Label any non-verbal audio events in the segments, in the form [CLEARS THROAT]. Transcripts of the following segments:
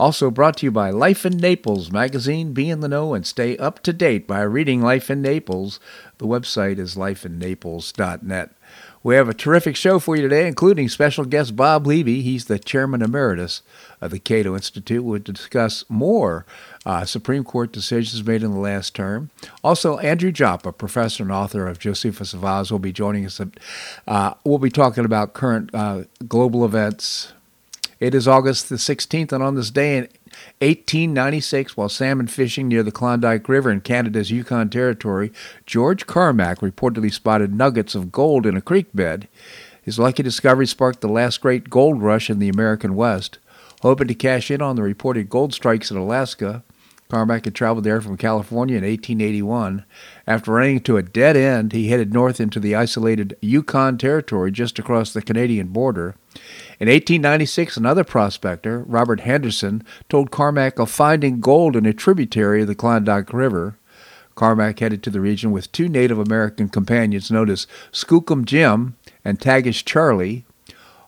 Also brought to you by Life in Naples magazine. Be in the know and stay up to date by reading Life in Naples. The website is lifeinnaples.net. We have a terrific show for you today, including special guest Bob Levy. He's the chairman emeritus of the Cato Institute. We'll discuss more uh, Supreme Court decisions made in the last term. Also, Andrew Joppa, professor and author of Josephus of Oz, will be joining us. Uh, we'll be talking about current uh, global events, it is August the 16th, and on this day in 1896, while salmon fishing near the Klondike River in Canada's Yukon Territory, George Carmack reportedly spotted nuggets of gold in a creek bed. His lucky discovery sparked the last great gold rush in the American West. Hoping to cash in on the reported gold strikes in Alaska, Carmack had traveled there from California in 1881. After running into a dead end, he headed north into the isolated Yukon Territory just across the Canadian border. In 1896, another prospector, Robert Henderson, told Carmack of finding gold in a tributary of the Klondike River. Carmack headed to the region with two Native American companions known as Skookum Jim and Tagish Charlie.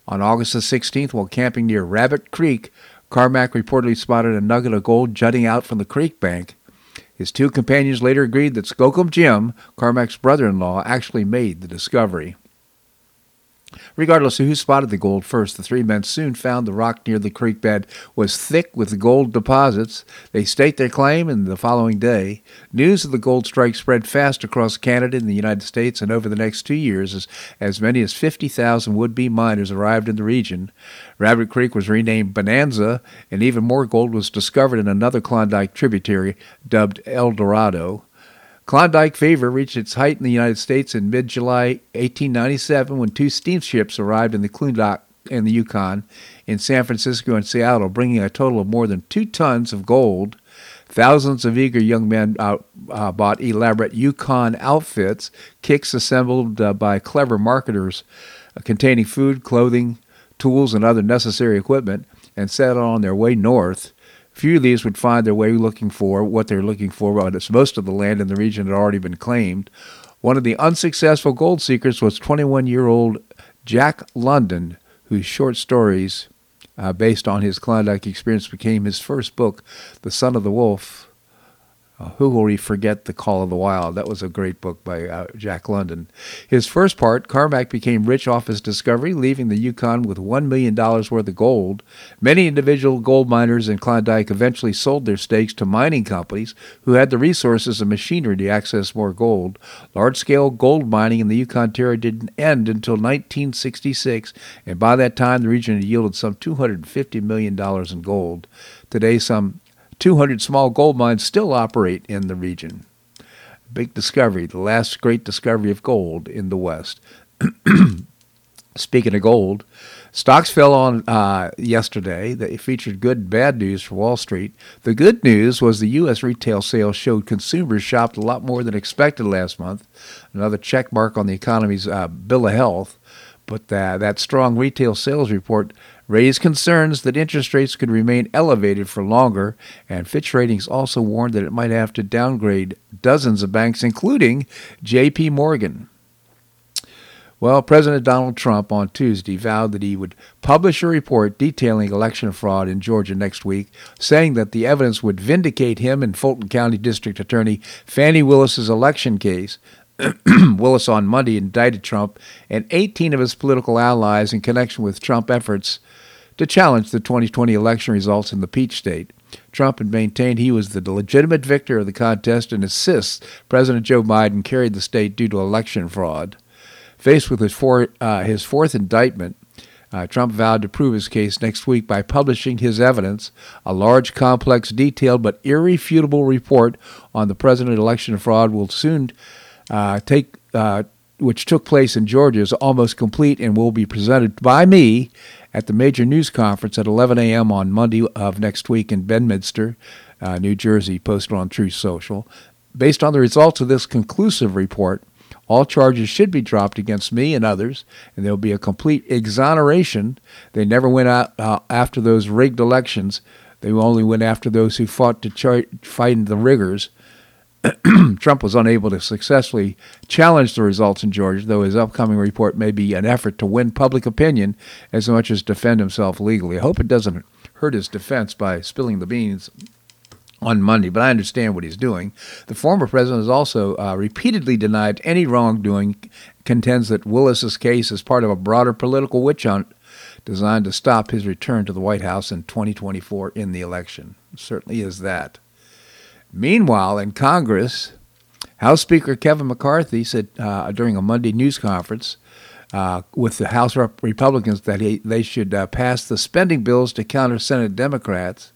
On August the 16th, while camping near Rabbit Creek, Carmack reportedly spotted a nugget of gold jutting out from the creek bank. His two companions later agreed that Skookum Jim, Carmack's brother in law, actually made the discovery. Regardless of who spotted the gold first, the three men soon found the rock near the creek bed was thick with gold deposits. They staked their claim, and the following day, news of the gold strike spread fast across Canada and the United States, and over the next two years, as, as many as 50,000 would be miners arrived in the region. Rabbit Creek was renamed Bonanza, and even more gold was discovered in another Klondike tributary dubbed El Dorado. Klondike fever reached its height in the United States in mid July 1897 when two steamships arrived in the Klondike and the Yukon in San Francisco and Seattle, bringing a total of more than two tons of gold. Thousands of eager young men uh, uh, bought elaborate Yukon outfits, kicks assembled uh, by clever marketers uh, containing food, clothing, tools, and other necessary equipment, and set on their way north. Few of these would find their way looking for what they're looking for, but most of the land in the region had already been claimed. One of the unsuccessful gold seekers was 21 year old Jack London, whose short stories, uh, based on his Klondike experience, became his first book, The Son of the Wolf. Uh, who will We forget The Call of the Wild? That was a great book by uh, Jack London. His first part, Carmack became rich off his discovery, leaving the Yukon with $1 million worth of gold. Many individual gold miners in Klondike eventually sold their stakes to mining companies who had the resources and machinery to access more gold. Large scale gold mining in the Yukon Territory didn't end until 1966, and by that time the region had yielded some $250 million in gold. Today, some 200 small gold mines still operate in the region. Big discovery, the last great discovery of gold in the West. [CLEARS THROAT] Speaking of gold, stocks fell on uh, yesterday. They featured good and bad news for Wall Street. The good news was the U.S. retail sales showed consumers shopped a lot more than expected last month. Another check mark on the economy's uh, bill of health. But that, that strong retail sales report raised concerns that interest rates could remain elevated for longer, and Fitch Ratings also warned that it might have to downgrade dozens of banks, including J.P. Morgan. Well, President Donald Trump on Tuesday vowed that he would publish a report detailing election fraud in Georgia next week, saying that the evidence would vindicate him and Fulton County District Attorney Fani Willis's election case. [CLEARS THROAT] Willis on Monday indicted Trump and 18 of his political allies in connection with Trump efforts to challenge the 2020 election results in the Peach State. Trump had maintained he was the legitimate victor of the contest and insists President Joe Biden carried the state due to election fraud. Faced with his, four, uh, his fourth indictment, uh, Trump vowed to prove his case next week by publishing his evidence, a large, complex, detailed, but irrefutable report on the president election fraud will soon uh, take, uh, which took place in Georgia, is almost complete and will be presented by me at the major news conference at 11 a.m. on Monday of next week in Bedminster. uh, New Jersey, posted on Truth Social. Based on the results of this conclusive report, all charges should be dropped against me and others, and there will be a complete exoneration. They never went out uh, after those rigged elections. They only went after those who fought to char- fight the rigors. [CLEARS THROAT] Trump was unable to successfully challenge the results in Georgia, though his upcoming report may be an effort to win public opinion as much as defend himself legally. I hope it doesn't hurt his defense by spilling the beans on Monday, but I understand what he's doing. The former president has also uh, repeatedly denied any wrongdoing, contends that Willis's case is part of a broader political witch hunt designed to stop his return to the White House in 2024 in the election. Certainly is that. Meanwhile, in Congress, House Speaker Kevin McCarthy said uh, during a Monday news conference uh, with the House Republicans that he, they should uh, pass the spending bills to counter Senate Democrats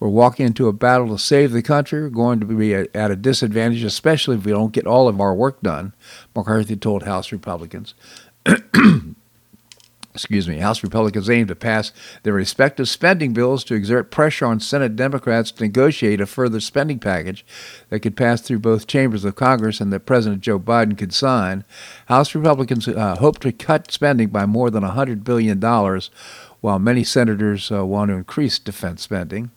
we're walking into a battle to save the country. We're going to be at a disadvantage, especially if we don't get all of our work done, McCarthy told House Republicans. [CLEARS THROAT] Excuse me, House Republicans aim to pass their respective spending bills to exert pressure on Senate Democrats to negotiate a further spending package that could pass through both chambers of Congress and that President Joe Biden could sign. House Republicans uh, hope to cut spending by more than $100 billion, while many senators uh, want to increase defense spending.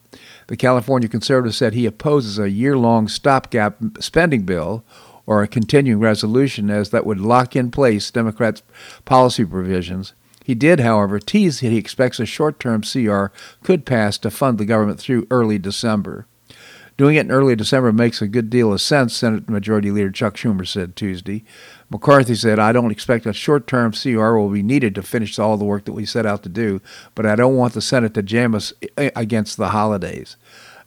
The California conservative said he opposes a year long stopgap spending bill or a continuing resolution as that would lock in place Democrats' policy provisions. He did, however, tease that he expects a short term CR could pass to fund the government through early December. Doing it in early December makes a good deal of sense, Senate Majority Leader Chuck Schumer said Tuesday. McCarthy said, I don't expect a short term CR will be needed to finish all the work that we set out to do, but I don't want the Senate to jam us eh, against the holidays.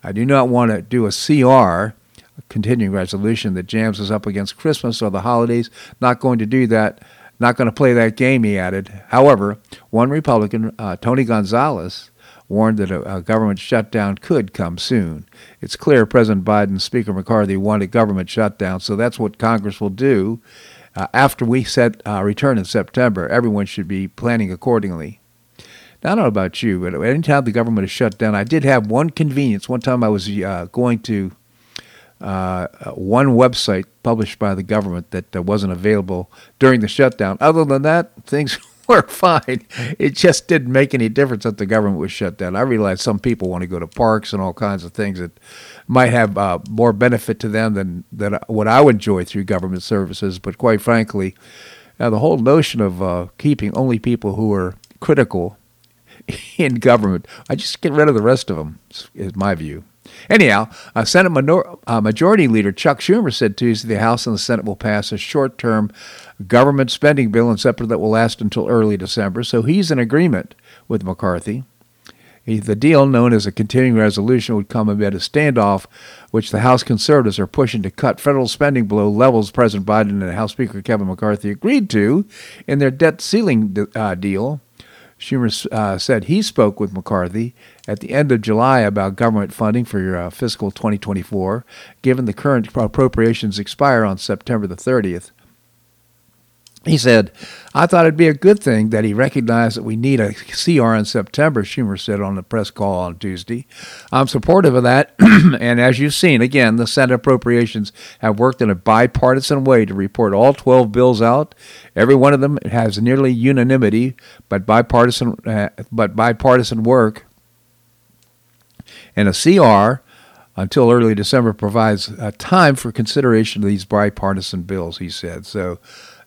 I do not want to do a CR, a continuing resolution, that jams us up against Christmas or the holidays. Not going to do that. Not going to play that game, he added. However, one Republican, uh, Tony Gonzalez, warned that a, a, government shutdown could come soon. It's clear President Biden and Speaker McCarthy want a government shutdown, so that's what Congress will do. Uh, after we set uh, return in September, everyone should be planning accordingly. Now, I don't know about you, but anytime the government is shut down, I did have one convenience. One time I was uh, going to uh, one website published by the government that uh, wasn't available during the shutdown. Other than that, things [LAUGHS] were fine. It just didn't make any difference that the government was shut down. I realize some people want to go to parks and all kinds of things that might have uh, more benefit to them than, than what I would enjoy through government services. But quite frankly, uh, the whole notion of uh, keeping only people who are critical [LAUGHS] in government, I just get rid of the rest of them, is my view. Anyhow, uh, Senate minor- uh, Majority Leader Chuck Schumer said Tuesday the House and the Senate will pass a short term government spending bill in separate that will last until early December. So he's in agreement with McCarthy. The deal, known as a continuing resolution, would come amid a standoff which the House conservatives are pushing to cut federal spending below levels President Biden and House Speaker Kevin McCarthy agreed to in their debt ceiling uh, deal. Schumer uh, said he spoke with McCarthy at the end of July about government funding for uh, fiscal 2024, given the current appropriations expire on September the 30th. He said, I thought it'd be a good thing that he recognized that we need a CR in September, Schumer said on the press call on Tuesday. I'm supportive of that, [CLEARS THROAT] and as you've seen, again, the Senate appropriations have worked in a bipartisan way to report all 12 bills out. Every one of them has nearly unanimity, but bipartisan, uh, but bipartisan work. And a CR until early December provides a time for consideration of these bipartisan bills, he said. So,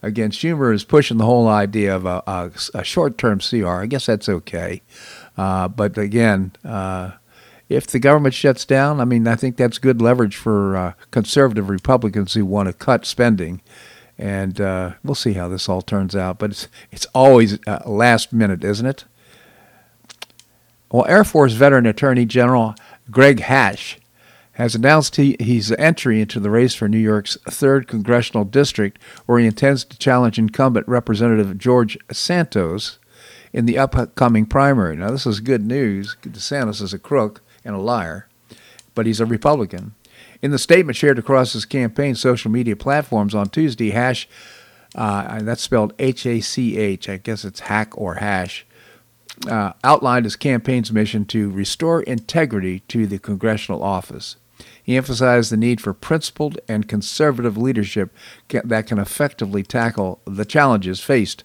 again, Schumer is pushing the whole idea of a, a, a short term CR. I guess that's okay. Uh, but again, uh, if the government shuts down, I mean, I think that's good leverage for uh, conservative Republicans who want to cut spending. And uh, we'll see how this all turns out. But it's, it's always uh, last minute, isn't it? Well, Air Force veteran Attorney General Greg Hach has announced he, his entry into the race for New York's 3rd Congressional District, where he intends to challenge incumbent Representative George Santos in the upcoming primary. Now, this is good news. DeSantis is a crook and a liar, but he's a Republican. In the statement shared across his campaign social media platforms on Tuesday, Hash, uh, that's spelled H A C H, I guess it's hack or hash, uh, outlined his campaign's mission to restore integrity to the congressional office. He emphasized the need for principled and conservative leadership that can effectively tackle the challenges faced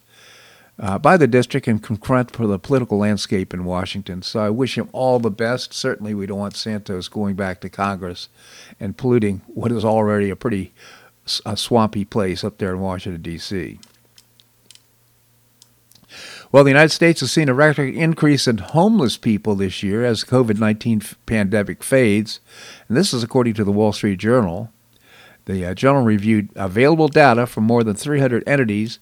uh, by the district and confront for the political landscape in Washington. So I wish him all the best. Certainly, we don't want Santos going back to Congress and polluting what is already a pretty a swampy place up there in Washington, D.C. Well, the United States has seen a record increase in homeless people this year as COVID 19 pandemic fades. And this is according to the Wall Street Journal. The uh, journal reviewed available data from more than 300 entities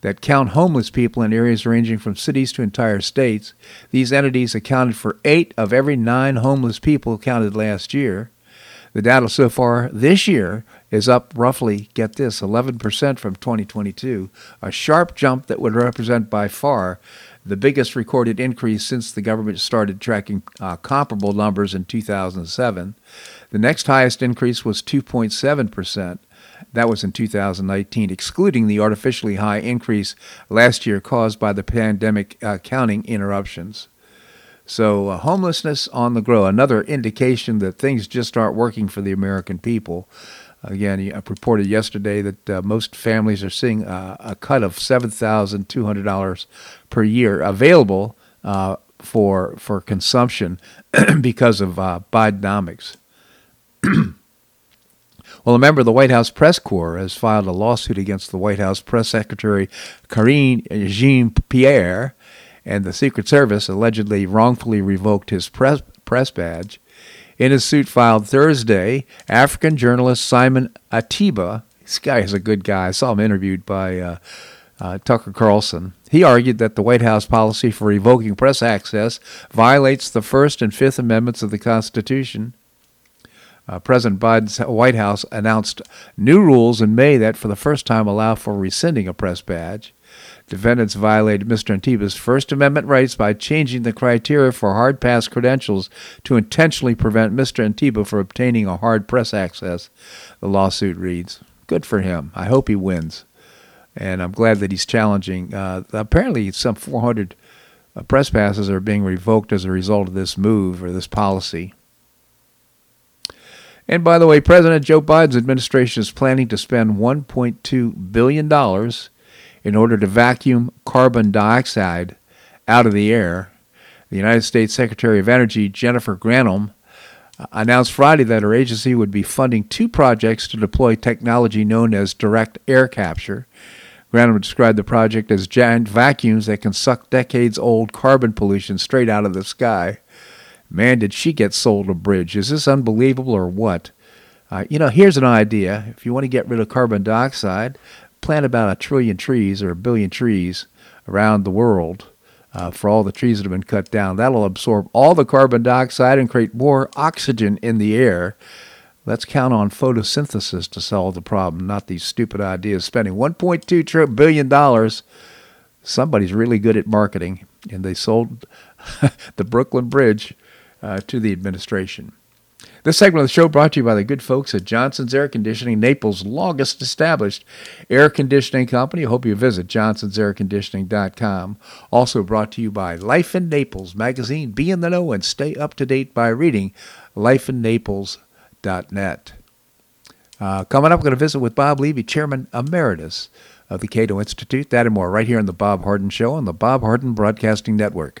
that count homeless people in areas ranging from cities to entire states. These entities accounted for eight of every nine homeless people counted last year. The data so far this year is up roughly, get this, 11% from 2022, a sharp jump that would represent by far the biggest recorded increase since the government started tracking uh, comparable numbers in 2007. The next highest increase was 2.7%. That was in 2019, excluding the artificially high increase last year caused by the pandemic uh, counting interruptions. So, uh, homelessness on the grow, another indication that things just aren't working for the American people. Again, I reported yesterday that uh, most families are seeing uh, a cut of $7,200 per year available uh, for, for consumption [CLEARS THROAT] because of uh, Bidenomics. [CLEARS THROAT] Well, a member of the White House Press Corps has filed a lawsuit against the White House Press Secretary Karine Jean Pierre, and the Secret Service allegedly wrongfully revoked his press, press badge. In his suit filed Thursday, African journalist Simon Ateba, this guy is a good guy. I saw him interviewed by uh, uh, Tucker Carlson. He argued that the White House policy for revoking press access violates the First and Fifth Amendments of the Constitution uh, President Biden's White House announced new rules in May that, for the first time, allow for rescinding a press badge. Defendants violated Mr. Ateba's First Amendment rights by changing the criteria for hard pass credentials to intentionally prevent Mr. Ateba from obtaining a hard press access, the lawsuit reads. Good for him. I hope he wins. And I'm glad that he's challenging. Uh, apparently, some 400 uh, press passes are being revoked as a result of this move or this policy. And by the way, President Joe Biden's administration is planning to spend $1.2 billion in order to vacuum carbon dioxide out of the air. The United States Secretary of Energy, Jennifer Granholm, announced Friday that her agency would be funding two projects to deploy technology known as direct air capture. Granholm described the project as giant vacuums that can suck decades old carbon pollution straight out of the sky. Man, did she get sold a bridge. Is this unbelievable or what? Uh, you know, here's an idea. If you want to get rid of carbon dioxide, plant about a trillion trees or a billion trees around the world uh, for all the trees that have been cut down. That'll absorb all the carbon dioxide and create more oxygen in the air. Let's count on photosynthesis to solve the problem, not these stupid ideas. Spending $1.2 billion. Somebody's really good at marketing, and they sold [LAUGHS] the Brooklyn Bridge uh, to the administration. This segment of the show brought to you by the good folks at Johnson's Air Conditioning, Naples' longest established air conditioning company. I hope you visit johnsonsairconditioning.com. Also brought to you by Life in Naples magazine. Be in the know and stay up to date by reading lifeinnaples.net. Uh, coming up, we're going to visit with Bob Levy, Chairman Emeritus of the Cato Institute. That and more right here on The Bob Harden Show on the Bob Harden Broadcasting Network.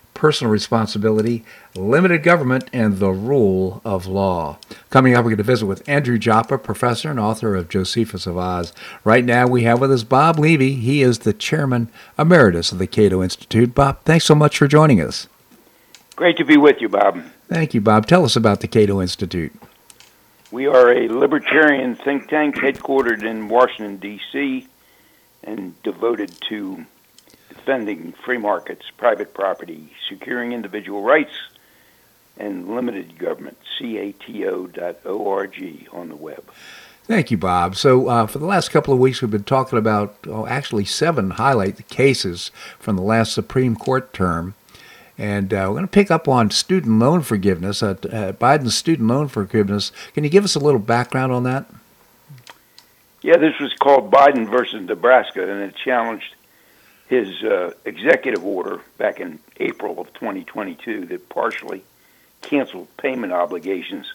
personal responsibility, limited government, and the rule of law. Coming up, we're going to visit with Andrew Joppa, professor and author of Josephus of Oz. Right now, we have with us Bob Levy. He is the chairman emeritus of the Cato Institute. Bob, thanks so much for joining us. Great to be with you, Bob. Thank you, Bob. Tell us about the Cato Institute. We are a libertarian think tank headquartered in Washington, D.C., and devoted to defending free markets, private property, securing individual rights, and limited government, cato.org on the web. Thank you, Bob. So, uh, for the last couple of weeks, we've been talking about oh, actually seven highlight cases from the last Supreme Court term. And uh, we're going to pick up on student loan forgiveness, uh, uh, Biden's student loan forgiveness. Can you give us a little background on that? Yeah, this was called Biden versus Nebraska, and it challenged his uh, executive order back in April of 2022 that partially canceled payment obligations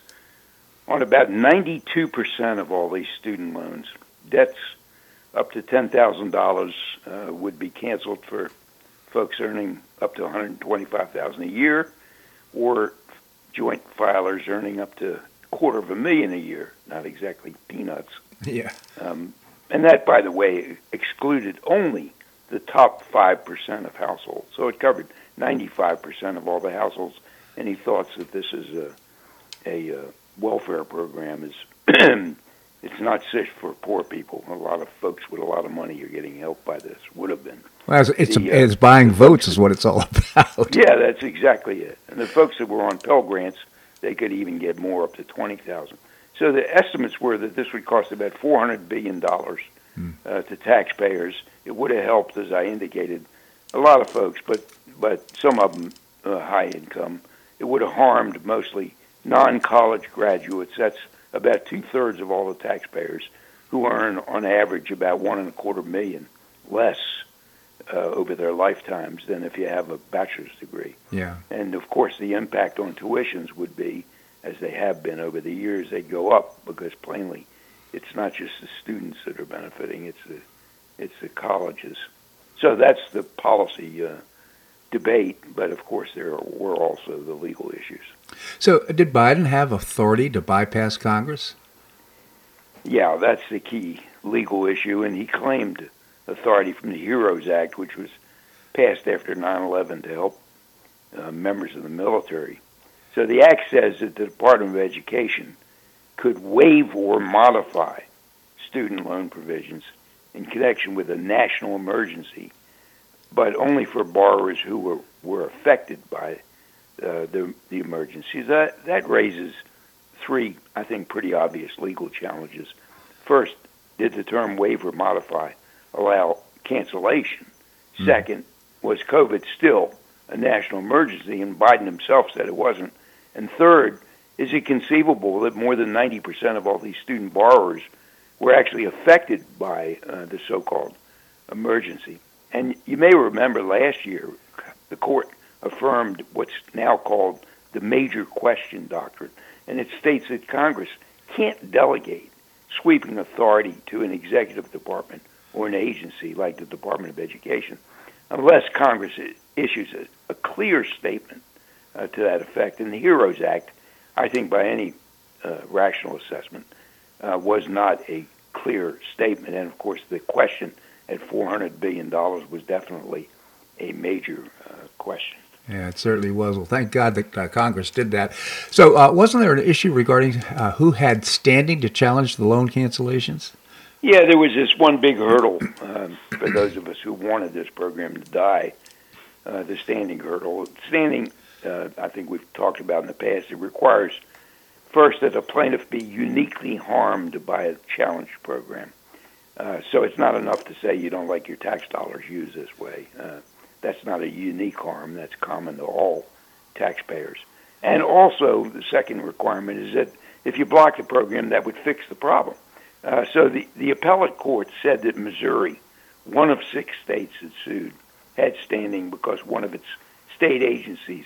on about 92% of all these student loans. Debts up to $10,000 uh, would be canceled for folks earning up to 125,000 a year or joint filers earning up to a quarter of a million a year, not exactly peanuts. [LAUGHS] Yeah. Um, and that, by the way, excluded only the top 5% of households. So it covered 95% of all the households. Any thoughts that this is a, a uh, welfare program is [CLEARS THROAT] it's not such for poor people. A lot of folks with a lot of money are getting help by this. Would have been. Well, it's, it's, the, uh, it's buying votes is what it's all [LAUGHS] about. Yeah, that's exactly it. And the folks that were on Pell Grants, they could even get more up to 20000 So the estimates were that this would cost about $400 billion hmm. uh, to taxpayers – it would have helped, as I indicated, a lot of folks, but but some of them uh, high income. It would have harmed mostly non-college graduates. That's about two thirds of all the taxpayers who earn, on average, about one and a quarter million less uh, over their lifetimes than if you have a bachelor's degree. Yeah. And of course, the impact on tuitions would be, as they have been over the years, they'd go up because plainly, it's not just the students that are benefiting; it's the it's the colleges. So that's the policy uh, debate, but of course there were also the legal issues. So did Biden have authority to bypass Congress? Yeah, that's the key legal issue, and he claimed authority from the HEROES Act, which was passed after 9/11 to help uh, members of the military. So the act says that the Department of Education could waive or modify student loan provisions in connection with a national emergency, but only for borrowers who were, were affected by uh, the the emergency. That that raises three, I think, pretty obvious legal challenges. First, did the term waiver modify allow cancellation? Mm. Second, was COVID still a national emergency? And Biden himself said it wasn't. And third, is it conceivable that more than 90% of all these student borrowers were actually affected by uh, the so-called emergency? And you may remember last year, the court affirmed what's now called the major question doctrine, and it states that Congress can't delegate sweeping authority to an executive department or an agency like the Department of Education unless Congress issues a, a clear statement uh, to that effect. And the HEROES Act, I think by any uh, rational assessment, uh, was not a clear statement. And of course, the question at $400 billion was definitely a major uh, question. Yeah, it certainly was. Well, thank God that uh, Congress did that. So, uh, wasn't there an issue regarding uh, who had standing to challenge the loan cancellations? Yeah, there was this one big hurdle um, for those of us who wanted this program to die. Uh, the standing hurdle. Standing, uh, I think we've talked about in the past. It requires first that a plaintiff be uniquely harmed by a challenge program. Uh, so it's not enough to say you don't like your tax dollars used this way. Uh, that's not a unique harm. That's common to all taxpayers. And also, the second requirement is that if you block the program, that would fix the problem. Uh, so the, the appellate court said that Missouri, one of six states that sued, had standing because one of its state agencies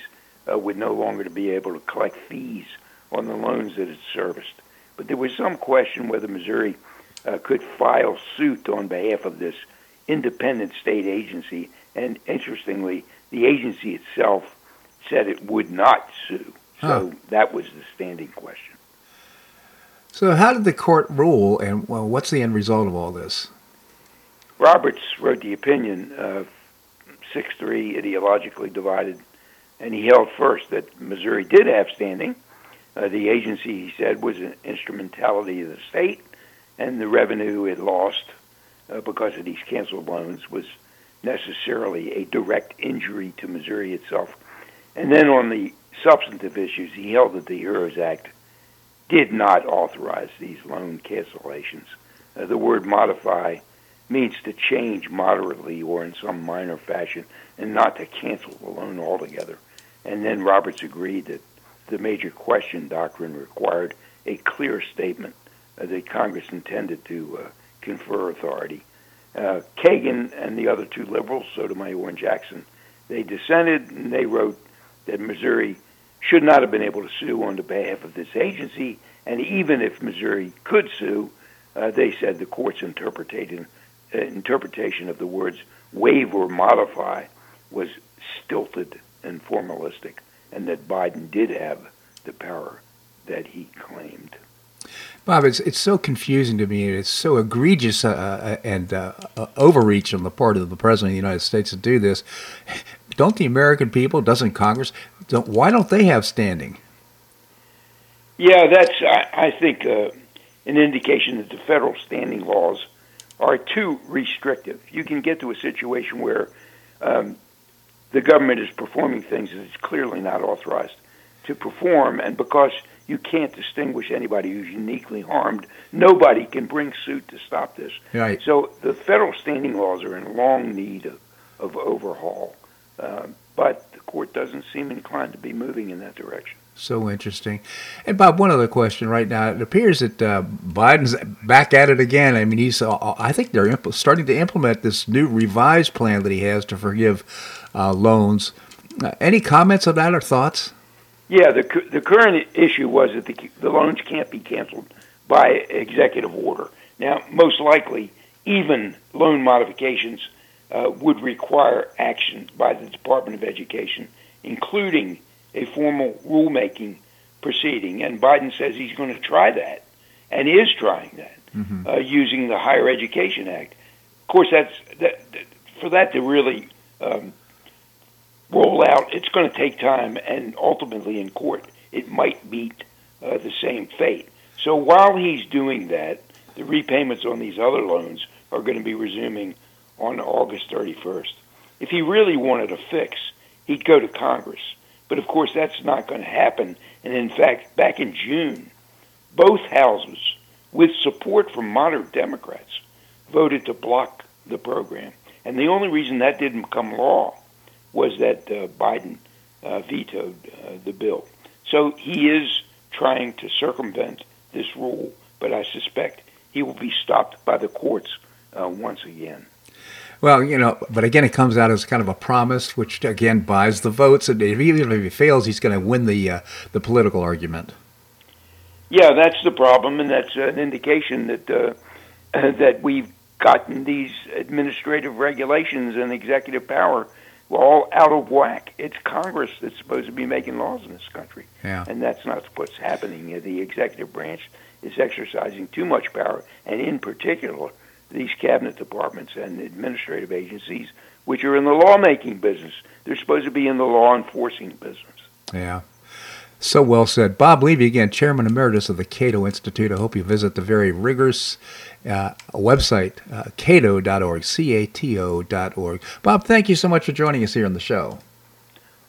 uh, would no longer to be able to collect fees on the loans that it serviced. But there was some question whether Missouri uh, could file suit on behalf of this independent state agency and interestingly, the agency itself said it would not sue. So huh. that was the standing question. So, how did the court rule, and well, what's the end result of all this? Roberts wrote the opinion, uh, 6 3, ideologically divided, and he held first that Missouri did have standing. Uh, the agency, he said, was an instrumentality of the state, and the revenue it lost uh, because of these canceled loans was necessarily a direct injury to Missouri itself. And then on the substantive issues, he held that the HEROES Act did not authorize these loan cancellations. Uh, the word modify means to change moderately or in some minor fashion and not to cancel the loan altogether. And then Roberts agreed that the major question doctrine required a clear statement that Congress intended to uh, confer authority. Uh, Kagan and the other two liberals, Sotomayor and Jackson, they dissented and they wrote that Missouri should not have been able to sue on the behalf of this agency, and even if Missouri could sue, uh, they said the court's interpretation uh, interpretation of the words waive or modify was stilted and formalistic, and that Biden did have the power that he claimed. Bob, it's it's so confusing to me. It's so egregious uh, uh and uh, uh, overreach on the part of the president of the United States to do this. [LAUGHS] Don't the American people, doesn't Congress, don't, why don't they have standing? Yeah, that's I, I think uh, an indication that the federal standing laws are too restrictive. You can get to a situation where um, the government is performing things that it's clearly not authorized to perform, and because you can't distinguish anybody who's uniquely harmed. Nobody can bring suit to stop this. Right. So the federal standing laws are in long need of, of overhaul, uh, but the court doesn't seem inclined to be moving in that direction. So interesting. And Bob, one other question right now. It appears that uh, Biden's back at it again. I mean, he's. Uh, I think they're starting to implement this new revised plan that he has to forgive uh, loans. Uh, any comments on that or thoughts? Yeah, the the current issue was that the the loans can't be canceled by executive order. Now, most likely, even loan modifications uh, would require action by the Department of Education, including a formal rulemaking proceeding. And Biden says he's going to try that, and is trying that, mm-hmm. uh, using the Higher Education Act. Of course, that's that, for that to really um, roll out, it's going to take time, and ultimately in court, it might meet uh, the same fate. So while he's doing that, the repayments on these other loans are going to be resuming on August 31st. If he really wanted a fix, he'd go to Congress. But of course, that's not going to happen. And in fact, back in June, both houses, with support from moderate Democrats, voted to block the program. And the only reason that didn't become law was that uh, Biden uh, vetoed uh, the bill. So he is trying to circumvent this rule, but I suspect he will be stopped by the courts uh, once again. Well, you know, but again, it comes out as kind of a promise, which again buys the votes. And even if he fails, he's going to win the uh, the political argument. Yeah, that's the problem, and that's an indication that uh, [CLEARS THROAT] that we've gotten these administrative regulations and executive power all out of whack. It's Congress that's supposed to be making laws in this country, yeah. and that's not what's happening. The executive branch is exercising too much power, and in particular, these cabinet departments and administrative agencies, which are in the lawmaking business. They're supposed to be in the law enforcing business. Yeah. So well said. Bob Levy, again, Chairman Emeritus of the Cato Institute. I hope you visit the very rigorous uh, website, uh, cato.org, C-A-T-O.org. Bob, thank you so much for joining us here on the show.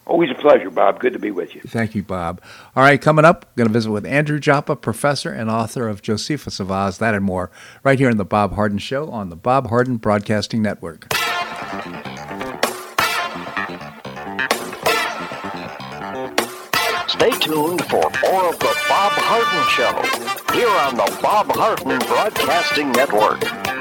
Always a pleasure, Bob. Good to be with you. Thank you, Bob. All right, coming up, I'm going to visit with Andrew Joppa, professor and author of Josephus of Oz, that and more, right here on The Bob Harden Show on the Bob Harden Broadcasting Network. Stay tuned for more of The Bob Harden Show here on the Bob Harden Broadcasting Network.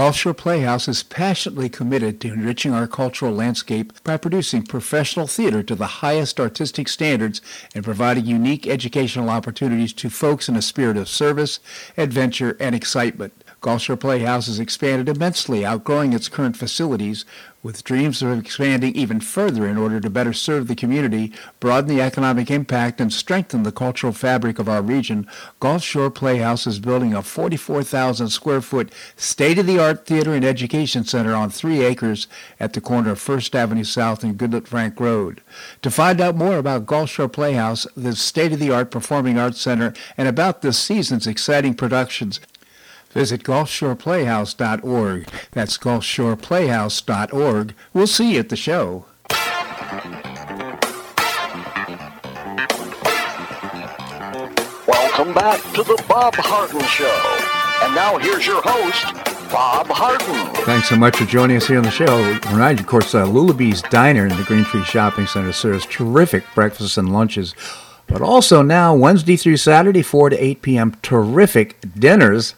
Gulf Shore Playhouse is passionately committed to enriching our cultural landscape by producing professional theater to the highest artistic standards and providing unique educational opportunities to folks in a spirit of service, adventure, and excitement. Gulf Shore Playhouse has expanded immensely, outgrowing its current facilities, with dreams of expanding even further in order to better serve the community, broaden the economic impact, and strengthen the cultural fabric of our region, Gulf Shore Playhouse is building a 44,000 square foot state-of-the-art theater and education center on three acres at the corner of First Avenue South and Goodlette Frank Road. To find out more about Gulf Shore Playhouse, the state-of-the-art performing arts center, and about this season's exciting productions, Visit GulfshorePlayhouse.org. That's GulfshorePlayhouse.org. We'll see you at the show. Welcome back to the Bob Harden Show. And now here's your host, Bob Harden. Thanks so much for joining us here on the show. Remind you, of course, uh, Lulabee's Diner in the Green Tree Shopping Center serves terrific breakfasts and lunches, but also now Wednesday through Saturday, 4 to 8 p.m., terrific dinners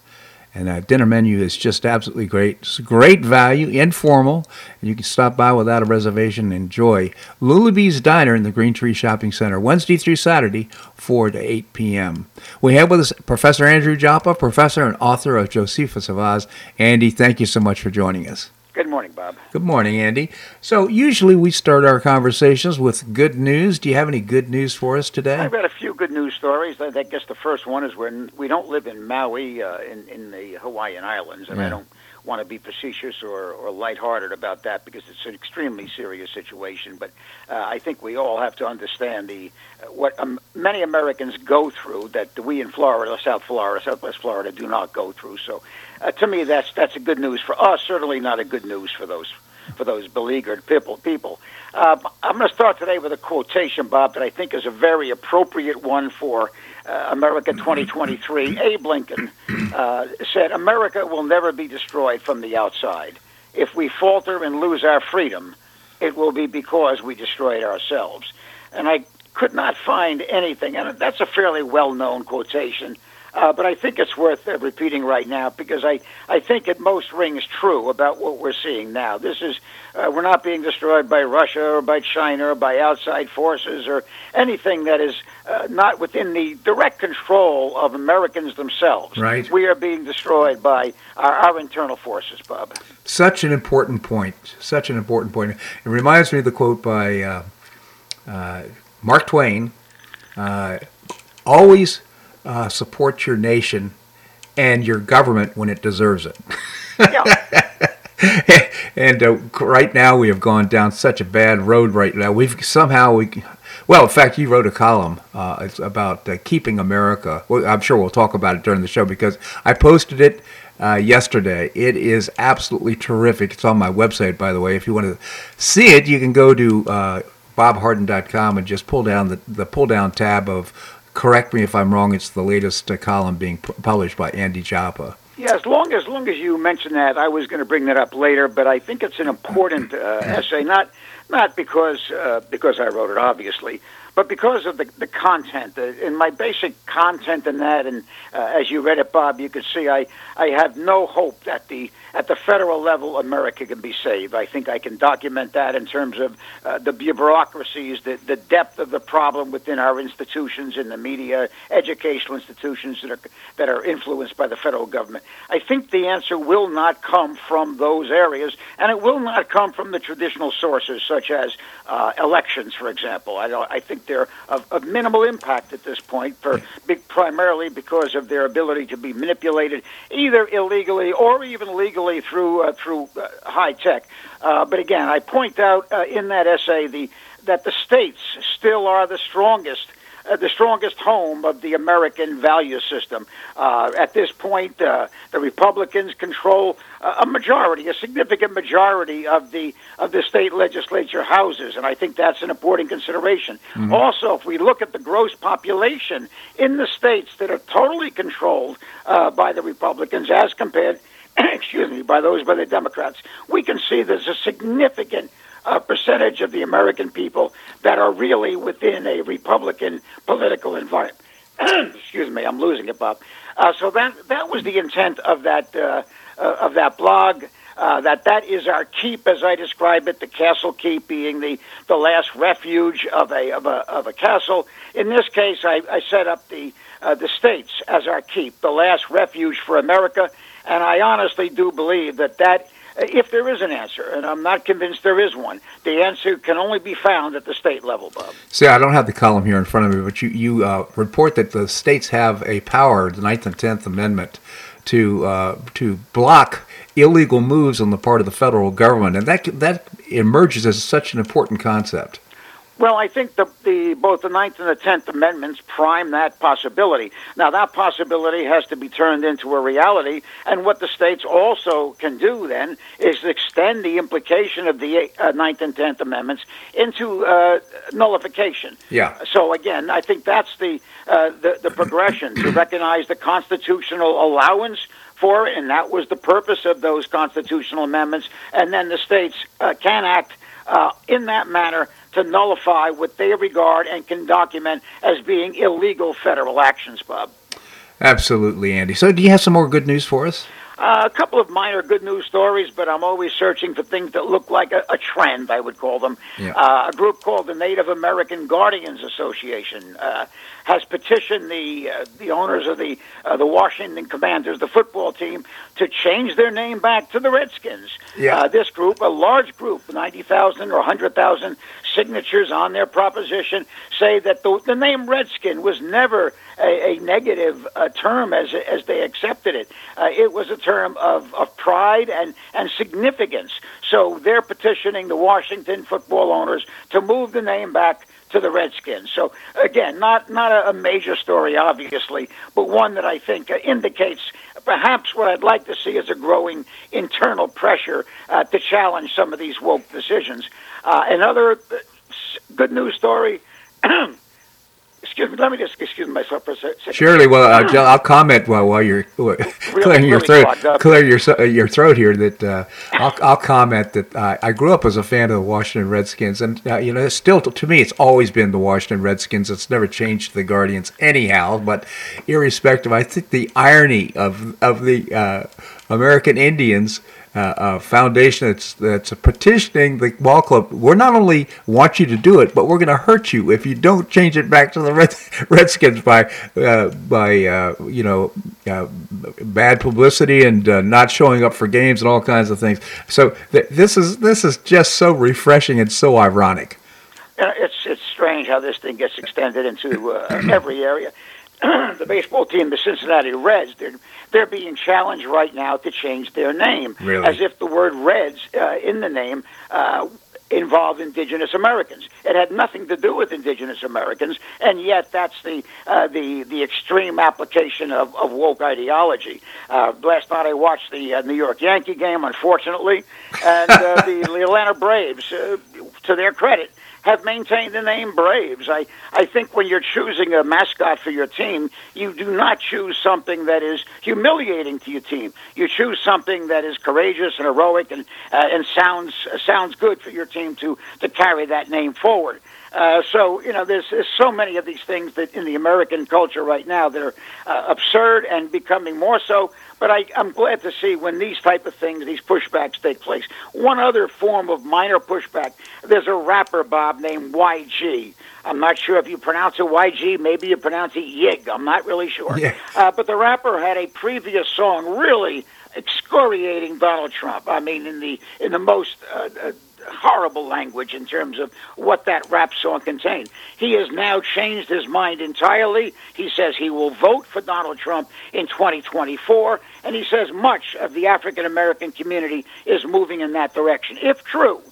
and that dinner menu is just absolutely great. It's great value, informal, and you can stop by without a reservation and enjoy Lulabee's Diner in the Green Tree Shopping Center, Wednesday through Saturday, 4 to 8 p.m. We have with us Professor Andrew Joppa, professor and author of Josephus of Oz. Andy, thank you so much for joining us. Good morning, Bob. Good morning, Andy. So, usually we start our conversations with good news. Do you have any good news for us today? I've got a few good news stories. I guess the first one is when we don't live in Maui, uh, in, in the Hawaiian Islands, and yeah. I don't want to be facetious or, or lighthearted about that because it's an extremely serious situation. But uh, I think we all have to understand the uh, what um, many Americans go through that we in Florida, South Florida, Southwest Florida, do not go through. So uh, to me, that's that's a good news for us. Certainly not a good news for those for those beleaguered people. People. Uh, I'm going to start today with a quotation, Bob, that I think is a very appropriate one for uh, America 2023. Abe Lincoln uh, said, "America will never be destroyed from the outside. If we falter and lose our freedom, it will be because we destroyed ourselves." And I could not find anything, and that's a fairly well-known quotation Uh, but I think it's worth uh, repeating right now because I, I think it most rings true about what we're seeing now. This is uh, we're not being destroyed by Russia or by China or by outside forces or anything that is uh, not within the direct control of Americans themselves. Right. We are being destroyed by our, our internal forces, Bob. Such an important point. Such an important point. It reminds me of the quote by uh, uh, Mark Twain uh, always uh, support your nation and your government when it deserves it. Yeah. [LAUGHS] and uh, right now we have gone down such a bad road right now. We've somehow we, well, in fact, you wrote a column. Uh, it's about uh, keeping America. Well, I'm sure we'll talk about it during the show because I posted it uh, yesterday. It is absolutely terrific. It's on my website, by the way. If you want to see it, you can go to uh, bobharden.com and just pull down the, the pull down tab of. Correct me if I'm wrong. It's the latest uh, column being pu- published by Andy Joppa. Yeah, as long as long as you mention that, I was going to bring that up later, but I think it's an important uh, essay. Not not because uh, because I wrote it, obviously, but because of the the content. Uh, and my basic content in that, and uh, as you read it, Bob, you could see I I have no hope that the at the federal level America can be saved. I think I can document that in terms of uh, the bureaucracies, the the depth of the problem within our institutions in the media, educational institutions that are that are influenced by the federal government. I think the answer will not come from those areas, and it will not come from the traditional sources such as uh, elections, for example. I I think they're of, of minimal impact at this point, for primarily because of their ability to be manipulated either illegally or even legally through uh, through uh, high tech. Uh, but again, I point out uh, in that essay the that the states still are the strongest uh, the strongest home of the American value system. Uh, at this point, uh, the Republicans control uh, a majority, a significant majority of the of the state legislature houses, and I think that's an important consideration. Also, if we look at the gross population in the states that are totally controlled uh, by the Republicans, as compared [LAUGHS] excuse me, by those by the Democrats, we can see there's a significant uh, percentage of the American people that are really within a Republican political environment. [CLEARS THROAT] excuse me, I'm losing it, Bob. Uh, so that that was the intent of that uh, uh, of that blog. Uh, that that is our keep, as I describe it, the castle keep being the, the last refuge of a of a of a castle. In this case, I, I set up the uh, the states as our keep, the last refuge for America, and I honestly do believe that that if there is an answer, and I'm not convinced there is one, the answer can only be found at the state level, Bob. See, I don't have the column here in front of me, but you, you uh, report that the states have a power, the Ninth and Tenth Amendment, to uh, to block illegal moves on the part of the federal government, and that that emerges as such an important concept. Well, I think the, the both the Ninth and the Tenth Amendments prime that possibility. Now, that possibility has to be turned into a reality, and what the states also can do then is extend the implication of the uh, Ninth and Tenth Amendments into uh, nullification. Yeah. So again, I think that's the uh, the, the progression to [CLEARS THROAT] recognize the constitutional allowance for and that was the purpose of those constitutional amendments. And then the states uh, can act uh, in that manner to nullify what they regard and can document as being illegal federal actions, Bob. Absolutely, Andy. So, do you have some more good news for us? Uh, a couple of minor good news stories, but I'm always searching for things that look like a, a trend, I would call them. Yeah. Uh, a group called the Native American Guardians Association uh, has petitioned the uh, the owners of the uh, the Washington Commanders, the football team, to change their name back to the Redskins. Yeah. Uh, this group, a large group, 90,000 or 100,000 signatures on their proposition, say that the, the name Redskin was never a, a negative uh, term as as they accepted it. Uh, it was a term of, of pride and, and significance. So they're petitioning the Washington football owners to move the name back to the Redskins. So again, not not a, major story, obviously, but one that I think uh, indicates perhaps what I'd like to see is a growing internal pressure uh, to challenge some of these woke decisions. Uh, another uh, good news story. [CLEARS THROAT] Excuse me. Let me just excuse myself for a second. Surely, well, uh, [CLEARS THROAT] I'll comment while while you're [LAUGHS] clearing your really throat, clear your uh, your throat here. That uh, I'll, I'll comment that uh, I grew up as a fan of the Washington Redskins, and uh, you know, still to, to, me, it's always been the Washington Redskins. It's never changed to the Guardians, anyhow. But irrespective, I think the irony of of the uh, American Indians uh, foundation that's that's petitioning the ball club. We're not only want you to do it, but we're going to hurt you if you don't change it back to the Red, [LAUGHS] Redskins by uh, by uh, you know uh, bad publicity and uh, not showing up for games and all kinds of things. So th- this is this is just so refreshing and so ironic. It's it's strange how this thing gets extended into uh, every area. [CLEARS THROAT] the baseball team, the Cincinnati Reds, they're they're being challenged right now to change their name, really? as if the word Reds uh, in the name uh, involved Indigenous Americans. It had nothing to do with Indigenous Americans, and yet that's the uh, the the extreme application of, of woke ideology. Uh, last night I watched the uh, New York Yankee game, unfortunately, and uh, the, [LAUGHS] the Atlanta Braves, uh, to their credit have maintained the name Braves. I, I think when you're choosing a mascot for your team, you do not choose something that is humiliating to your team. You choose something that is courageous and heroic and, uh, and sounds, uh, sounds good for your team to, to carry that name forward. Uh, so you know, there's, there's so many of these things that in the American culture right now that are uh, absurd and becoming more so. But I, I'm glad to see when these type of things, these pushbacks take place. One other form of minor pushback, there's a rapper, Bob, named YG. I'm not sure if you pronounce it YG, maybe you pronounce it Yig. I'm not really sure. Yeah. Uh, but the rapper had a previous song really excoriating Donald Trump. I mean, in the in the most uh, uh, horrible language in terms of what that rap song contained. He has now changed his mind entirely. He says he will vote for Donald Trump in 2024, and he says much of the African American community is moving in that direction. If true,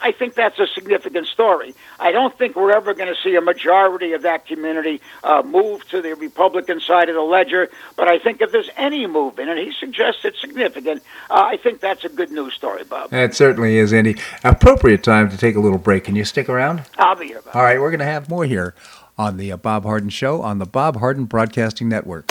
I think that's a significant story. I don't think we're ever going to see a majority of that community uh, move to the Republican side of the ledger, but I think if there's any movement, and he suggests it's significant, uh, I think that's a good news story, Bob. It certainly is, Andy. Appropriate time to take a little break. Can you stick around? I'll be here, Bob. All right, we're going to have more here on the uh, Bob Harden Show on the Bob Harden Broadcasting Network.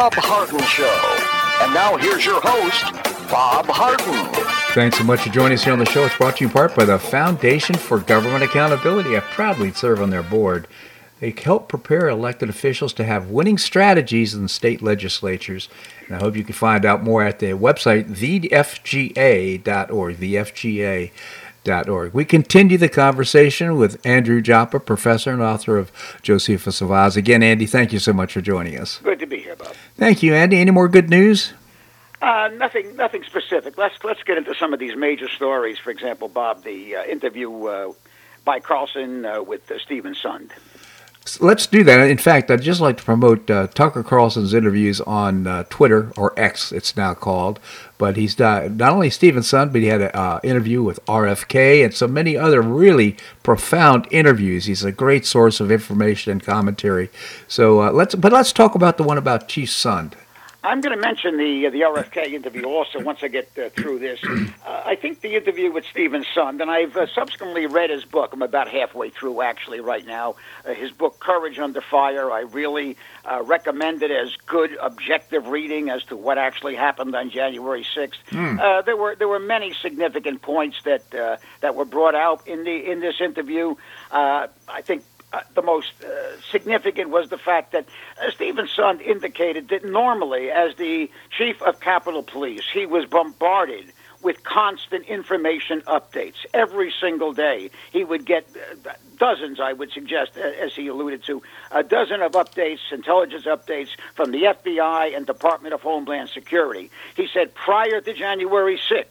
Bob Harden Show. And now here's your host, Bob Harden. Thanks so much for joining us here on the show. It's brought to you in part by the Foundation for Government Accountability. I proudly serve on their board. They help prepare elected officials to have winning strategies in state legislatures. And I hope you can find out more at the website, thefga.org, thefga.org. We continue the conversation with Andrew Joppa, professor and author of Josephus of Oz. Again, Andy, thank you so much for joining us. Good to be here, Bob. Thank you, Andy. Any more good news? Uh, nothing, nothing specific. Let's let's get into some of these major stories. For example, Bob, the uh, interview uh, by Carlson uh, with uh, Steven Let's do that. In fact, I'd just like to promote uh, Tucker Carlson's interviews on uh, Twitter, or X, it's now called. But he's done not only Steven Sund, but he had an uh, interview with RFK and so many other really profound interviews. He's a great source of information and commentary. So uh, let's, but let's talk about the one about Chief Sund. I'm going to mention the uh, the RFK interview also once I get uh, through this. Uh, I think the interview with Steven Sund, and I've uh, subsequently read his book. I'm about halfway through actually right now. Uh, his book Courage Under Fire. I really uh, recommend it as good objective reading as to what actually happened on January 6th. Uh, there were there were many significant points that uh, that were brought out in the in this interview. Uh, I think uh, the most uh, significant was the fact that uh, Steven Sund indicated that normally, as the chief of Capitol Police, he was bombarded with constant information updates every single day. He would get uh, dozens, I would suggest, uh, as he alluded to, a dozen of updates, intelligence updates from the FBI and Department of Homeland Security. He said prior to January 6th,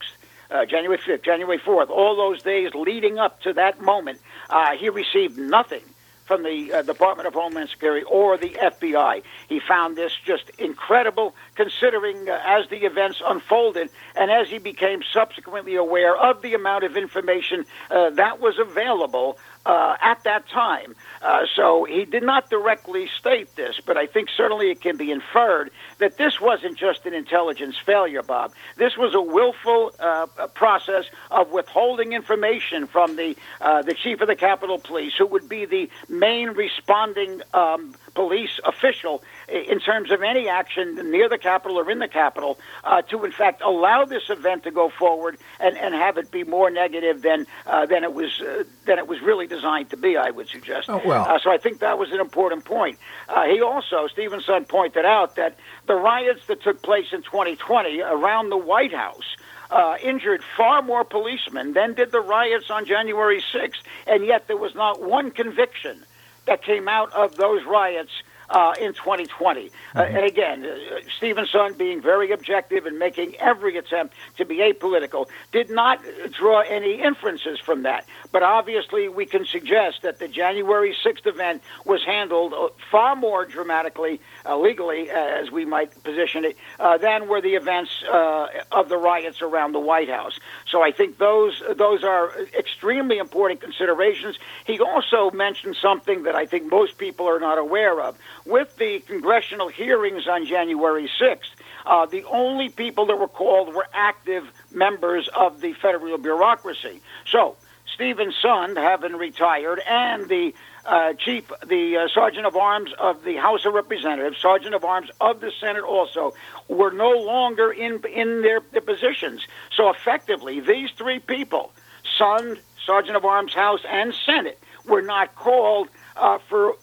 uh, January 5th, January 4th, all those days leading up to that moment, uh, he received nothing from the uh, Department of Homeland Security or the FBI. He found this just incredible, considering uh, as the events unfolded and as he became subsequently aware of the amount of information uh, that was available uh, at that time. Uh, so he did not directly state this, but I think certainly it can be inferred that this wasn't just an intelligence failure, Bob. This was a willful uh, process of withholding information from the uh, the chief of the Capitol Police, who would be the main responding um, police official in terms of any action near the Capitol or in the Capitol uh, to, in fact, allow this event to go forward and, and have it be more negative than uh, than it was uh, than it was really designed to be. I would suggest. Oh, well. Uh, so I think that was an important point. Uh, he also, Steven Sund pointed out that the riots that took place in 2020 around the White House. Uh, injured far more policemen than did the riots on January 6th, and yet there was not one conviction that came out of those riots uh, in 2020. Uh, and again, uh, Steven Sund being very objective and making every attempt to be apolitical did not draw any inferences from that. But obviously, we can suggest that the January 6th event was handled uh, far more dramatically, uh, legally, uh, as we might position it, uh, than were the events uh, of the riots around the White House. So I think those those are extremely important considerations. He also mentioned something that I think most people are not aware of with the congressional hearings on January 6th, uh, the only people that were called were active members of the federal bureaucracy. So, Steven Sund, having retired, and the uh, chief, the uh, sergeant of arms of the House of Representatives, sergeant of arms of the Senate, also were no longer in in their, their positions. So effectively, these three people, Sund, sergeant of arms, House, and Senate, were not called uh, for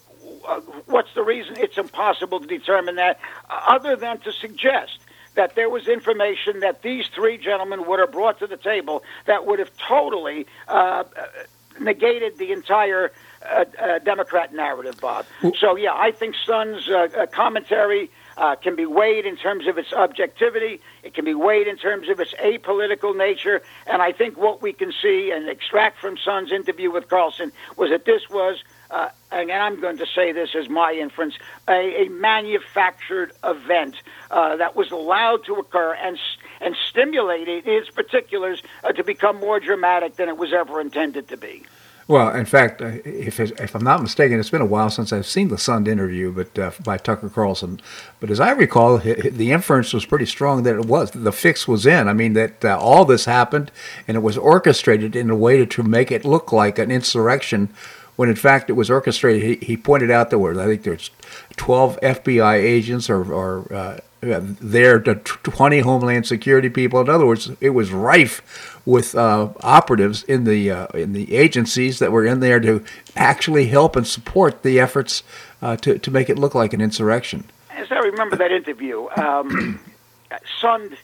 what's the reason? It's impossible to determine that, uh, other than to suggest that there was information that these three gentlemen would have brought to the table that would have totally uh, negated the entire uh, uh, Democrat narrative, Bob. So, yeah, I think Sund's uh, commentary uh, can be weighed in terms of its objectivity. It can be weighed in terms of its apolitical nature. And I think what we can see and extract from Sund's interview with Carlson was that this was uh, and I'm going to say this as my inference, a, a manufactured event uh, that was allowed to occur and and stimulated its particulars uh, to become more dramatic than it was ever intended to be. Well, in fact, uh, if if I'm not mistaken, it's been a while since I've seen the Sund interview, but uh, by Tucker Carlson. But as I recall, the inference was pretty strong that it was the fix was in. I mean that uh, all this happened and it was orchestrated in a way to, to make it look like an insurrection when in fact it was orchestrated. He, he pointed out there were, I think there's 12 FBI agents or, or uh, there to 20 Homeland Security people. In other words, it was rife with uh, operatives in the uh, in the agencies that were in there to actually help and support the efforts uh, to to make it look like an insurrection. As I remember that interview, um, [CLEARS THROAT] Sund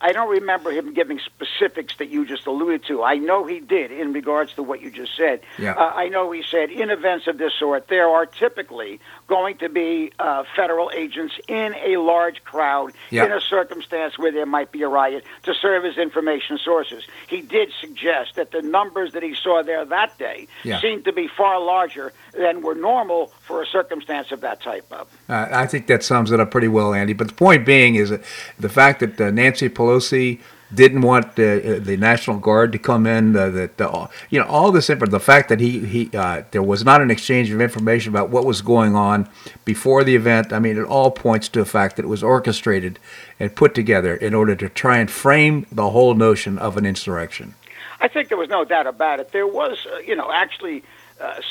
I don't remember him giving specifics that you just alluded to. I know he did in regards to what you just said. Yeah. Uh, I know he said in events of this sort, there are typically going to be uh, federal agents in a large crowd yeah. in a circumstance where there might be a riot to serve as information sources. He did suggest that the numbers that he saw there that day yeah. seemed to be far larger than were normal for a circumstance of that type. Of. Uh, I think that sums it up pretty well, Andy. But the point being is that the fact that uh, Nancy Pelosi didn't want the, the National Guard to come in. Uh, that uh, you know all this info. The fact that he he uh, there was not an exchange of information about what was going on before the event. I mean, it all points to the fact that it was orchestrated and put together in order to try and frame the whole notion of an insurrection. I think there was no doubt about it. There was, uh, you know, actually uh,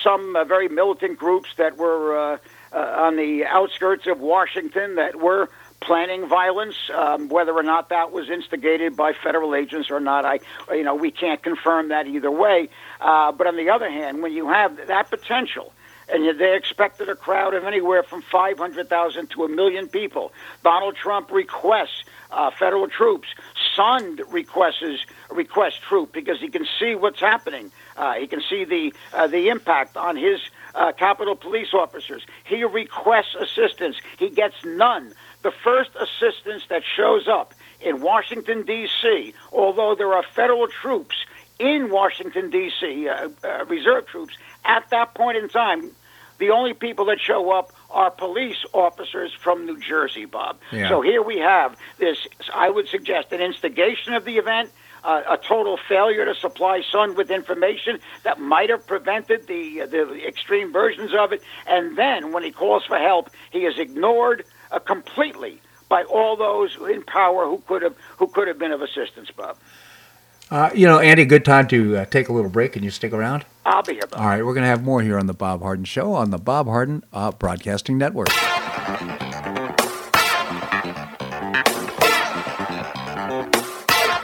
some uh, very militant groups that were on the outskirts of Washington that were planning violence. Um, whether or not that was instigated by federal agents or not, I, you know, we can't confirm that either way. Uh, but on the other hand, when you have that potential, and they expected a crowd of anywhere from 500,000 to a million people. Donald Trump requests uh, federal troops. Sund requests requests troop because he can see what's happening. Uh, he can see the uh, the impact on his uh, Capitol police officers. He requests assistance. He gets none the first assistance that shows up in Washington, D.C., although there are federal troops in Washington, D.C., uh, uh, reserve troops, at that point in time, the only people that show up are police officers from New Jersey, Bob. Yeah. So here we have this, I would suggest, an instigation of the event. Uh, a total failure to supply Sund with information that might have prevented the the extreme versions of it, and then when he calls for help, he is ignored, uh, completely by all those in power who could have who could have been of assistance, Bob. Uh, you know, Andy, good time to uh, take a little break. Can you stick around? I'll be here. Bob. All right, we're going to have more here on the Bob Harden Show on the Bob Harden uh, Broadcasting Network.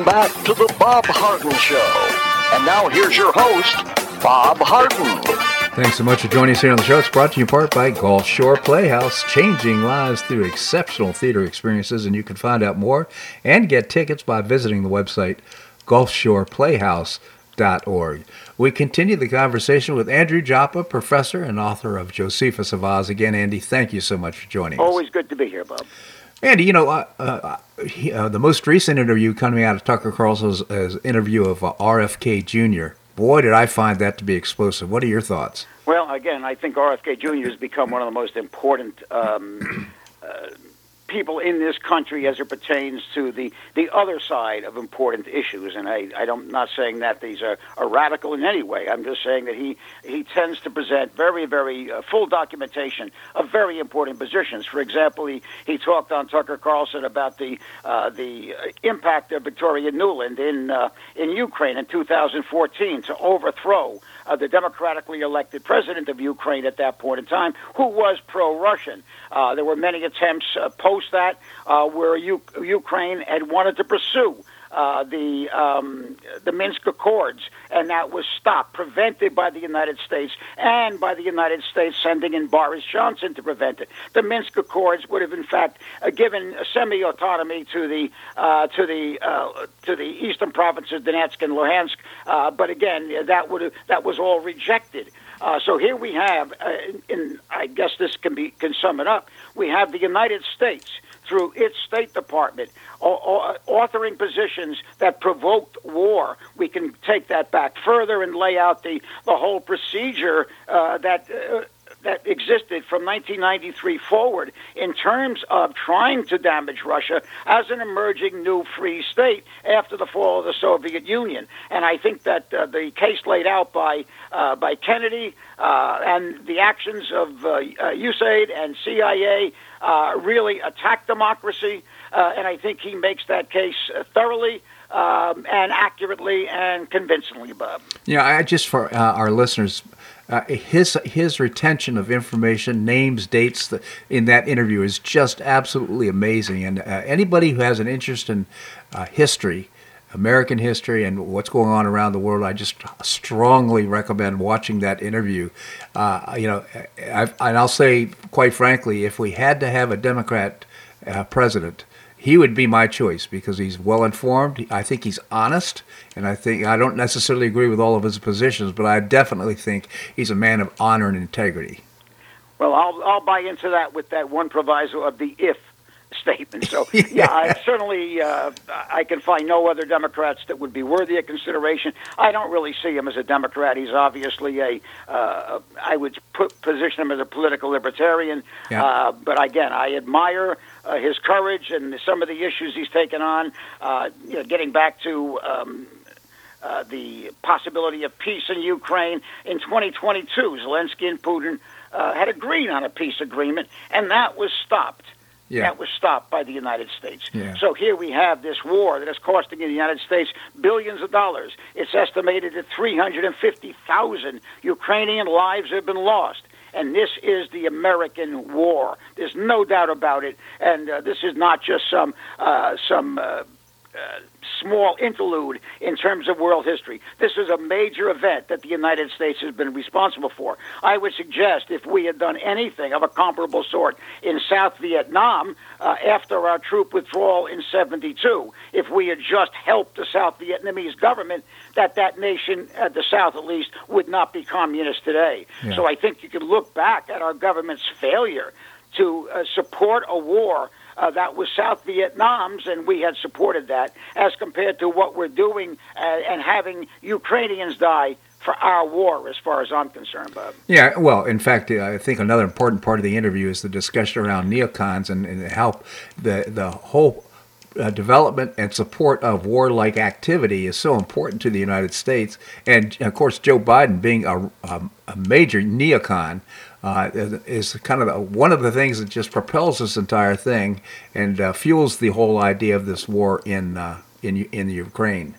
Welcome back to the Bob Harden Show. And now here's your host, Bob Harden. Thanks so much for joining us here on the show. It's brought to you in part by Gulf Shore Playhouse, changing lives through exceptional theater experiences. And you can find out more and get tickets by visiting the website GulfshorePlayhouse.org. We continue the conversation with Andrew Joppa, professor and author of Josephus of Oz. Again, Andy, thank you so much for joining us. Always good to be here, Bob. Andy, you know, uh, uh, he, uh, the most recent interview coming out of Tucker Carlson's uh, interview of uh, RFK Jr., boy, did I find that to be explosive. What are your thoughts? Well, again, I think RFK Jr. has become one of the most important um, [CLEARS THROAT] uh, people in this country as it pertains to the, the other side of important issues. And I, I don't, am not saying that these are, are radical in any way. I'm just saying that he, he tends to present very, very uh, full documentation of very important positions. For example, he, he talked on Tucker Carlson about the, uh, the impact of Victoria Nuland in, uh, in Ukraine in 2014 to overthrow uh, the democratically elected president of Ukraine at that point in time, who was pro-Russian. Uh, there were many attempts uh, post that uh, where U- Ukraine had wanted to pursue uh, the um, the Minsk Accords, and that was stopped, prevented by the United States and by the United States sending in Boris Johnson to prevent it. The Minsk Accords would have, in fact, uh, given semi-autonomy to the uh, to the uh, to the eastern provinces, Donetsk and Luhansk. Uh, but again, that would have, that was all rejected. Uh, so here we have, uh, in, I guess this can be can sum it up. We have the United States through its State Department or authoring positions that provoked war. We can take that back further and lay out the the whole procedure uh, that. Uh, that existed from 1993 forward in terms of trying to damage Russia as an emerging new free state after the fall of the Soviet Union. And I think that uh, the case laid out by uh, by Kennedy uh, and the actions of uh, USAID uh, and CIA uh, really attack democracy. and I think he makes that case thoroughly um, and accurately and convincingly, Bob. Yeah, I just for our listeners, uh, his his retention of information, names, dates in that interview is just absolutely amazing. And uh, anybody who has an interest in uh, history, American history, and what's going on around the world, I just strongly recommend watching that interview. Uh, you know, I've, and I'll say quite frankly, if we had to have a Democrat uh, president he would be my choice because he's well informed. I think he's honest, and I think I don't necessarily agree with all of his positions, but I definitely think he's a man of honor and integrity. Well, I'll I'll buy into that with that one proviso of the if [LAUGHS] statement. So yeah, [LAUGHS] yeah I certainly uh, I can find no other Democrats that would be worthy of consideration. I don't really see him as a Democrat. He's obviously a uh, I would put, position him as a political libertarian. Yeah. Uh, but again, I admire uh, his courage and some of the issues he's taken on. Uh, you know, getting back to. Um, uh, the possibility of peace in Ukraine in 2022. Zelensky and Putin uh, had agreed on a peace agreement, and that was stopped. Yeah. That was stopped by the United States. Yeah. So here we have this war that is costing the United States billions of dollars. It's estimated that 350,000 Ukrainian lives have been lost. And this is the American war. There's no doubt about it. And uh, this is not just some uh, some uh, uh, small interlude in terms of world history. This is a major event that the United States has been responsible for. I would suggest if we had done anything of a comparable sort in South Vietnam uh, after our troop withdrawal in 72, if we had just helped the South Vietnamese government, that that nation, at the South at least, would not be communist today. Yeah. So I think you can look back at our government's failure to uh, support a war uh, that was South Vietnam's, and we had supported that, as compared to what we're doing uh, and having Ukrainians die for our war, as far as I'm concerned, Bob. Yeah, well, in fact, uh, I think another important part of the interview is the discussion around neocons and, and how the the whole uh, development and support of warlike activity is so important to the United States. And of course, Joe Biden being a, a, a major neocon uh, is kind of the, one of the things that just propels this entire thing and uh, fuels the whole idea of this war in uh, in in Ukraine.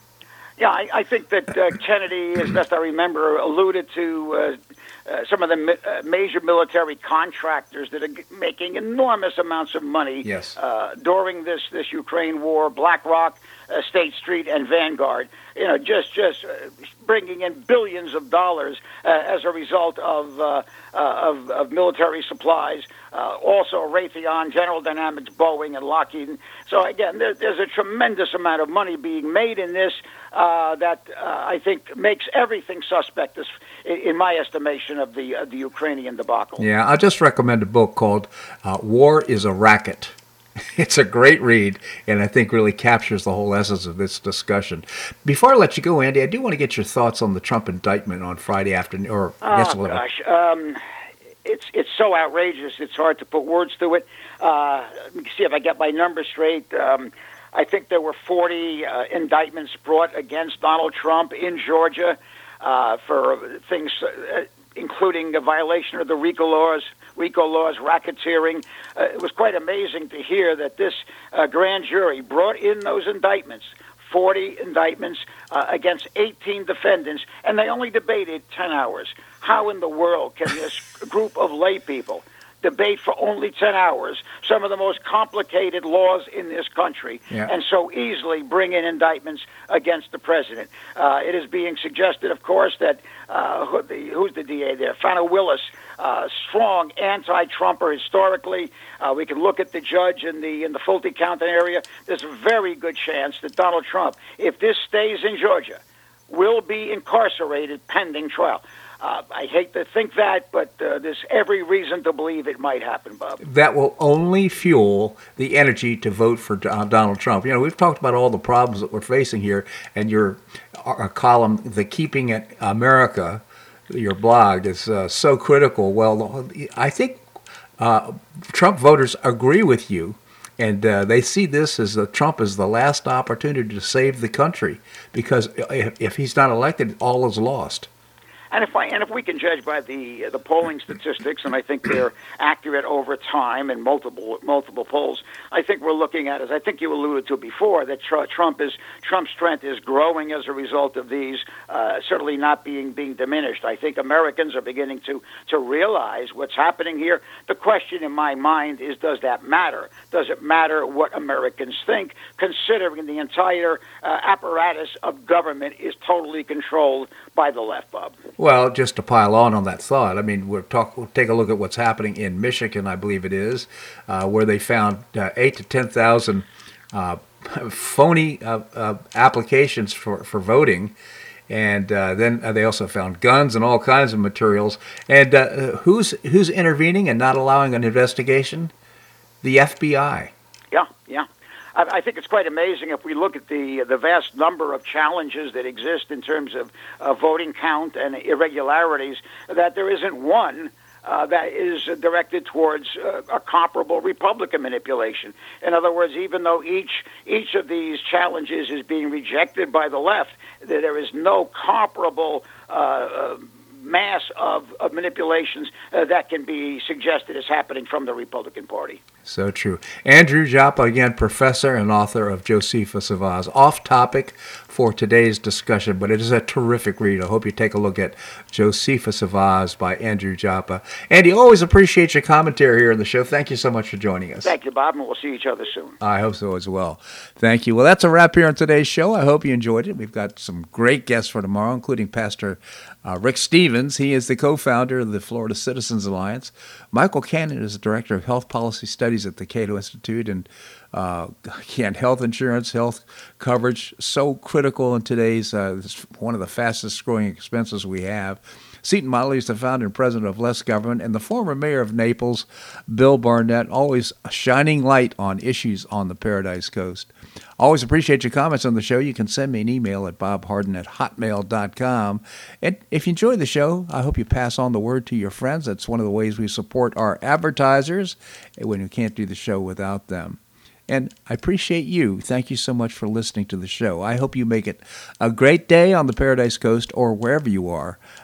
Yeah, I, I think that uh, Kennedy, as best I remember, alluded to uh, uh, some of the mi- uh, major military contractors that are making enormous amounts of money yes. uh, during this this Ukraine war. BlackRock uh, State Street and Vanguard. You know, just just uh, bringing in billions of dollars uh, as a result of, uh, uh, of, of military supplies. Uh, also, Raytheon, General Dynamics, Boeing, and Lockheed. So again, there, there's a tremendous amount of money being made in this that I think makes everything suspect, as, in my estimation, of the the Ukrainian debacle. Yeah, I'll just recommend a book called "War Is a Racket." It's a great read, and I think really captures the whole essence of this discussion. Before I let you go, Andy, I do want to get your thoughts on the Trump indictment on Friday afternoon, or oh, gosh, um, it's it's so outrageous. It's hard to put words to it. Uh, let me see if I get my numbers straight. Um, I think there were 40 uh, indictments brought against Donald Trump in Georgia uh, for things, uh, including a violation of the RICO laws, RICO laws, racketeering. Uh, it was quite amazing to hear that this uh, grand jury brought in those indictments. 40 indictments uh, against 18 defendants, and they only debated 10 hours. How in the world can this [LAUGHS] group of lay people debate for only 10 hours some of the most complicated laws in this country yeah. and so easily bring in indictments against the president. Uh, it is being suggested, of course, that uh, who the, who's the DA there? Fani Willis, uh, strong anti-Trumper historically. Uh, we can look at the judge in the in the Fulton County area. There's a very good chance that Donald Trump, if this stays in Georgia, will be incarcerated pending trial. Uh, I hate to think that, but uh, there's every reason to believe it might happen, Bob. That will only fuel the energy to vote for Donald Trump. You know, we've talked about all the problems that we're facing here, and your uh, column, The Keeping It America, your blog, is uh, so critical. Well, I think uh, Trump voters agree with you and uh, they see this as the Trump as the last opportunity to save the country because if, if he's not elected, all is lost. And if I and if we can judge by the the polling statistics, and I think they're accurate over time in multiple multiple polls, I think we're looking at, as I think you alluded to before, that Trump is Trump's strength is growing as a result of these, uh, certainly not being being diminished. I think Americans are beginning to to realize what's happening here. The question in my mind is, does that matter? Does it matter what Americans think, considering the entire uh, apparatus of government is totally controlled by the left, Bob? Well, just to pile on on that thought, I mean, we'll talk. We'll take a look at what's happening in Michigan, I believe it is, uh, where they found uh, eight to ten thousand uh, [LAUGHS] phony uh, uh, applications for for voting. And uh, then they also found guns and all kinds of materials. And who's who's intervening and not allowing an investigation? The FBI. Yeah, yeah. I, think it's quite amazing if we look at the the vast number of challenges that exist in terms of uh, voting count and irregularities. That there isn't one uh, that is directed towards uh, a comparable Republican manipulation. In other words, even though each each of these challenges is being rejected by the left, there is no comparable. Uh, uh mass of, of manipulations uh, that can be suggested as happening from the Republican Party. So true. Andrew Joppa, again, professor and author of Josephus of Oz. Off topic for today's discussion, but it is a terrific read. I hope you take a look at Josephus of Oz by Andrew Joppa. Andy, always appreciate your commentary here on the show. Thank you so much for joining us. Thank you, Bob, and we'll see each other soon. I hope so as well. Thank you. Well, that's a wrap here on today's show. I hope you enjoyed it. We've got some great guests for tomorrow, including Pastor uh, Rick Stevens. He is the co founder of the Florida Citizens Alliance. Michael Cannon is the director of health policy studies at the Cato Institute. And uh, [LAUGHS] again, health insurance, health coverage, so critical in today's uh, one of the fastest growing expenses we have. Seton Motley is the founder and president of Less Government, and the former mayor of Naples, Bill Barnett, always a shining light on issues on the Paradise Coast. Always appreciate your comments on the show. You can send me an email at bobharden at hotmail.com. And if you enjoy the show, I hope you pass on the word to your friends. That's one of the ways we support our advertisers when we can't do the show without them. And I appreciate you. Thank you so much for listening to the show. I hope you make it a great day on the Paradise Coast or wherever you are.